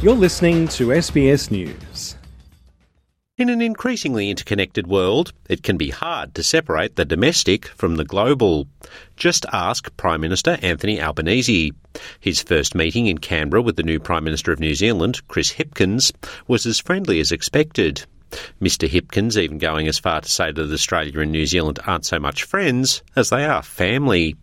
You're listening to SBS News. In an increasingly interconnected world, it can be hard to separate the domestic from the global. Just ask Prime Minister Anthony Albanese. His first meeting in Canberra with the new Prime Minister of New Zealand, Chris Hipkins, was as friendly as expected. Mr. Hipkins even going as far to say that Australia and New Zealand aren't so much friends as they are family.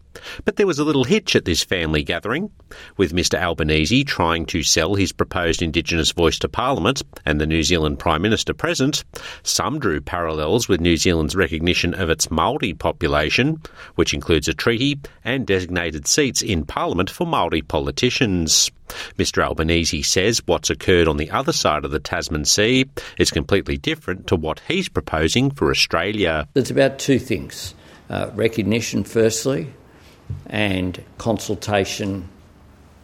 But there was a little hitch at this family gathering, with Mr Albanese trying to sell his proposed Indigenous voice to Parliament and the New Zealand Prime Minister present. Some drew parallels with New Zealand's recognition of its Maori population, which includes a treaty and designated seats in Parliament for Maori politicians. Mr Albanese says what's occurred on the other side of the Tasman Sea is completely different to what he's proposing for Australia. There's about two things uh, recognition, firstly, and consultation,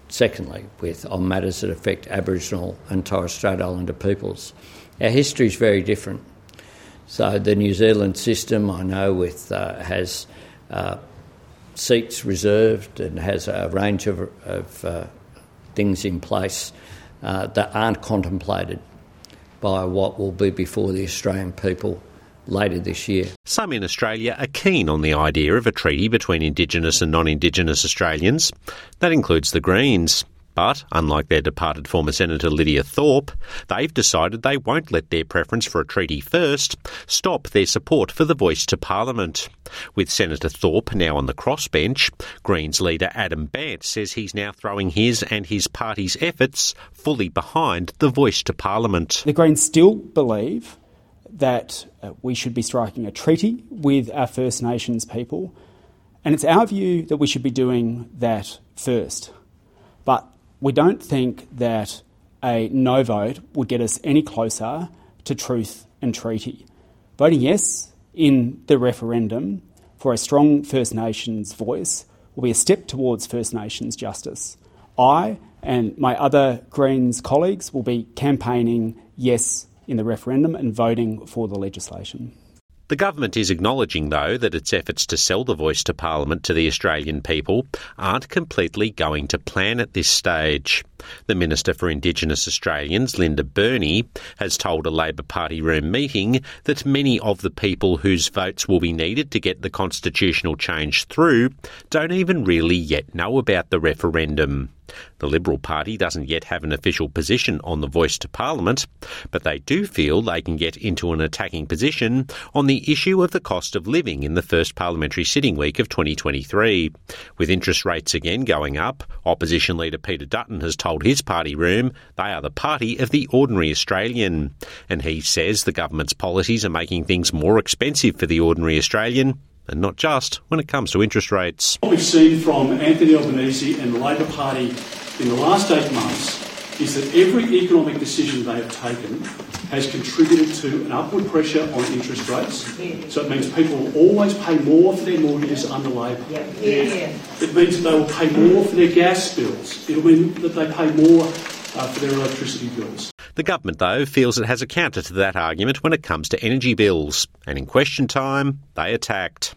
secondly, with on matters that affect Aboriginal and Torres Strait Islander peoples. Our history is very different. So the New Zealand system, I know, with uh, has uh, seats reserved and has a range of, of uh, things in place uh, that aren't contemplated by what will be before the Australian people later this year. Some in Australia are keen on the idea of a treaty between Indigenous and non Indigenous Australians. That includes the Greens. But, unlike their departed former Senator Lydia Thorpe, they've decided they won't let their preference for a treaty first stop their support for the voice to Parliament. With Senator Thorpe now on the crossbench, Greens leader Adam Bandt says he's now throwing his and his party's efforts fully behind the voice to Parliament. The Greens still believe that uh, we should be striking a treaty with our First Nations people, and it's our view that we should be doing that first. But we don't think that a no vote would get us any closer to truth and treaty. Voting yes in the referendum for a strong First Nations voice will be a step towards First Nations justice. I and my other Greens colleagues will be campaigning yes in the referendum and voting for the legislation. The government is acknowledging, though, that its efforts to sell the voice to Parliament to the Australian people aren't completely going to plan at this stage. The Minister for Indigenous Australians, Linda Burney, has told a Labor Party room meeting that many of the people whose votes will be needed to get the constitutional change through don't even really yet know about the referendum. The Liberal Party doesn't yet have an official position on the voice to Parliament, but they do feel they can get into an attacking position on the issue of the cost of living in the first parliamentary sitting week of 2023. With interest rates again going up, opposition leader Peter Dutton has told his party room they are the party of the ordinary Australian. And he says the government's policies are making things more expensive for the ordinary Australian and not just when it comes to interest rates. What we've seen from Anthony Albanese and the Labor Party in the last eight months is that every economic decision they have taken has contributed to an upward pressure on interest rates. So it means people will always pay more for their mortgages under Labor. Yeah. Yeah. It means that they will pay more for their gas bills. It'll mean that they pay more uh, for their electricity bills. The government, though, feels it has a counter to that argument when it comes to energy bills, and in question time, they attacked.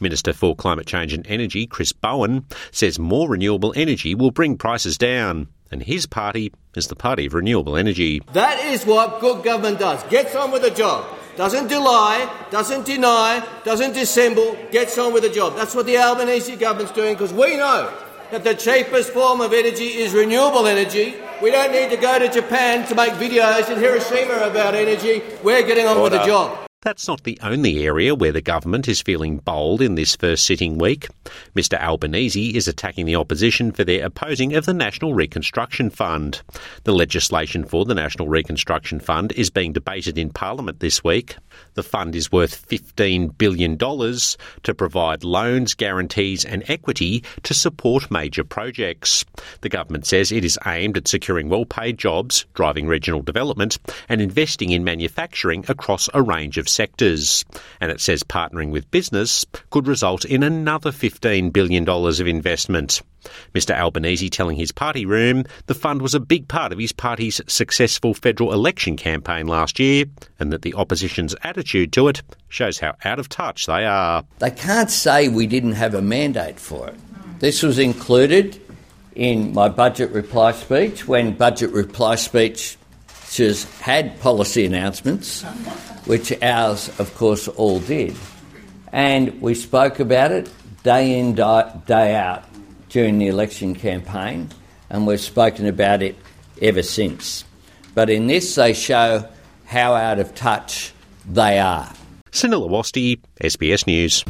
Minister for Climate Change and Energy, Chris Bowen, says more renewable energy will bring prices down, and his party is the party of renewable energy. That is what good government does. Gets on with the job. Doesn't delay, doesn't deny, doesn't dissemble, gets on with the job. That's what the Albanese government's doing because we know that the cheapest form of energy is renewable energy. We don't need to go to Japan to make videos in Hiroshima about energy. We're getting on Order. with the job. That's not the only area where the government is feeling bold in this first sitting week. Mr Albanese is attacking the opposition for their opposing of the National Reconstruction Fund. The legislation for the National Reconstruction Fund is being debated in Parliament this week. The fund is worth $15 billion to provide loans, guarantees, and equity to support major projects. The government says it is aimed at securing well paid jobs, driving regional development, and investing in manufacturing across a range of sectors. And it says partnering with business could result in another $15 billion of investment. Mr Albanese telling his party room the fund was a big part of his party's successful federal election campaign last year and that the opposition's attitude to it shows how out of touch they are. They can't say we didn't have a mandate for it. This was included in my budget reply speech when budget reply speeches had policy announcements, which ours, of course, all did. And we spoke about it day in, day out during the election campaign, and we've spoken about it ever since. But in this, they show how out of touch they are. Sunil Awasthi, SBS News.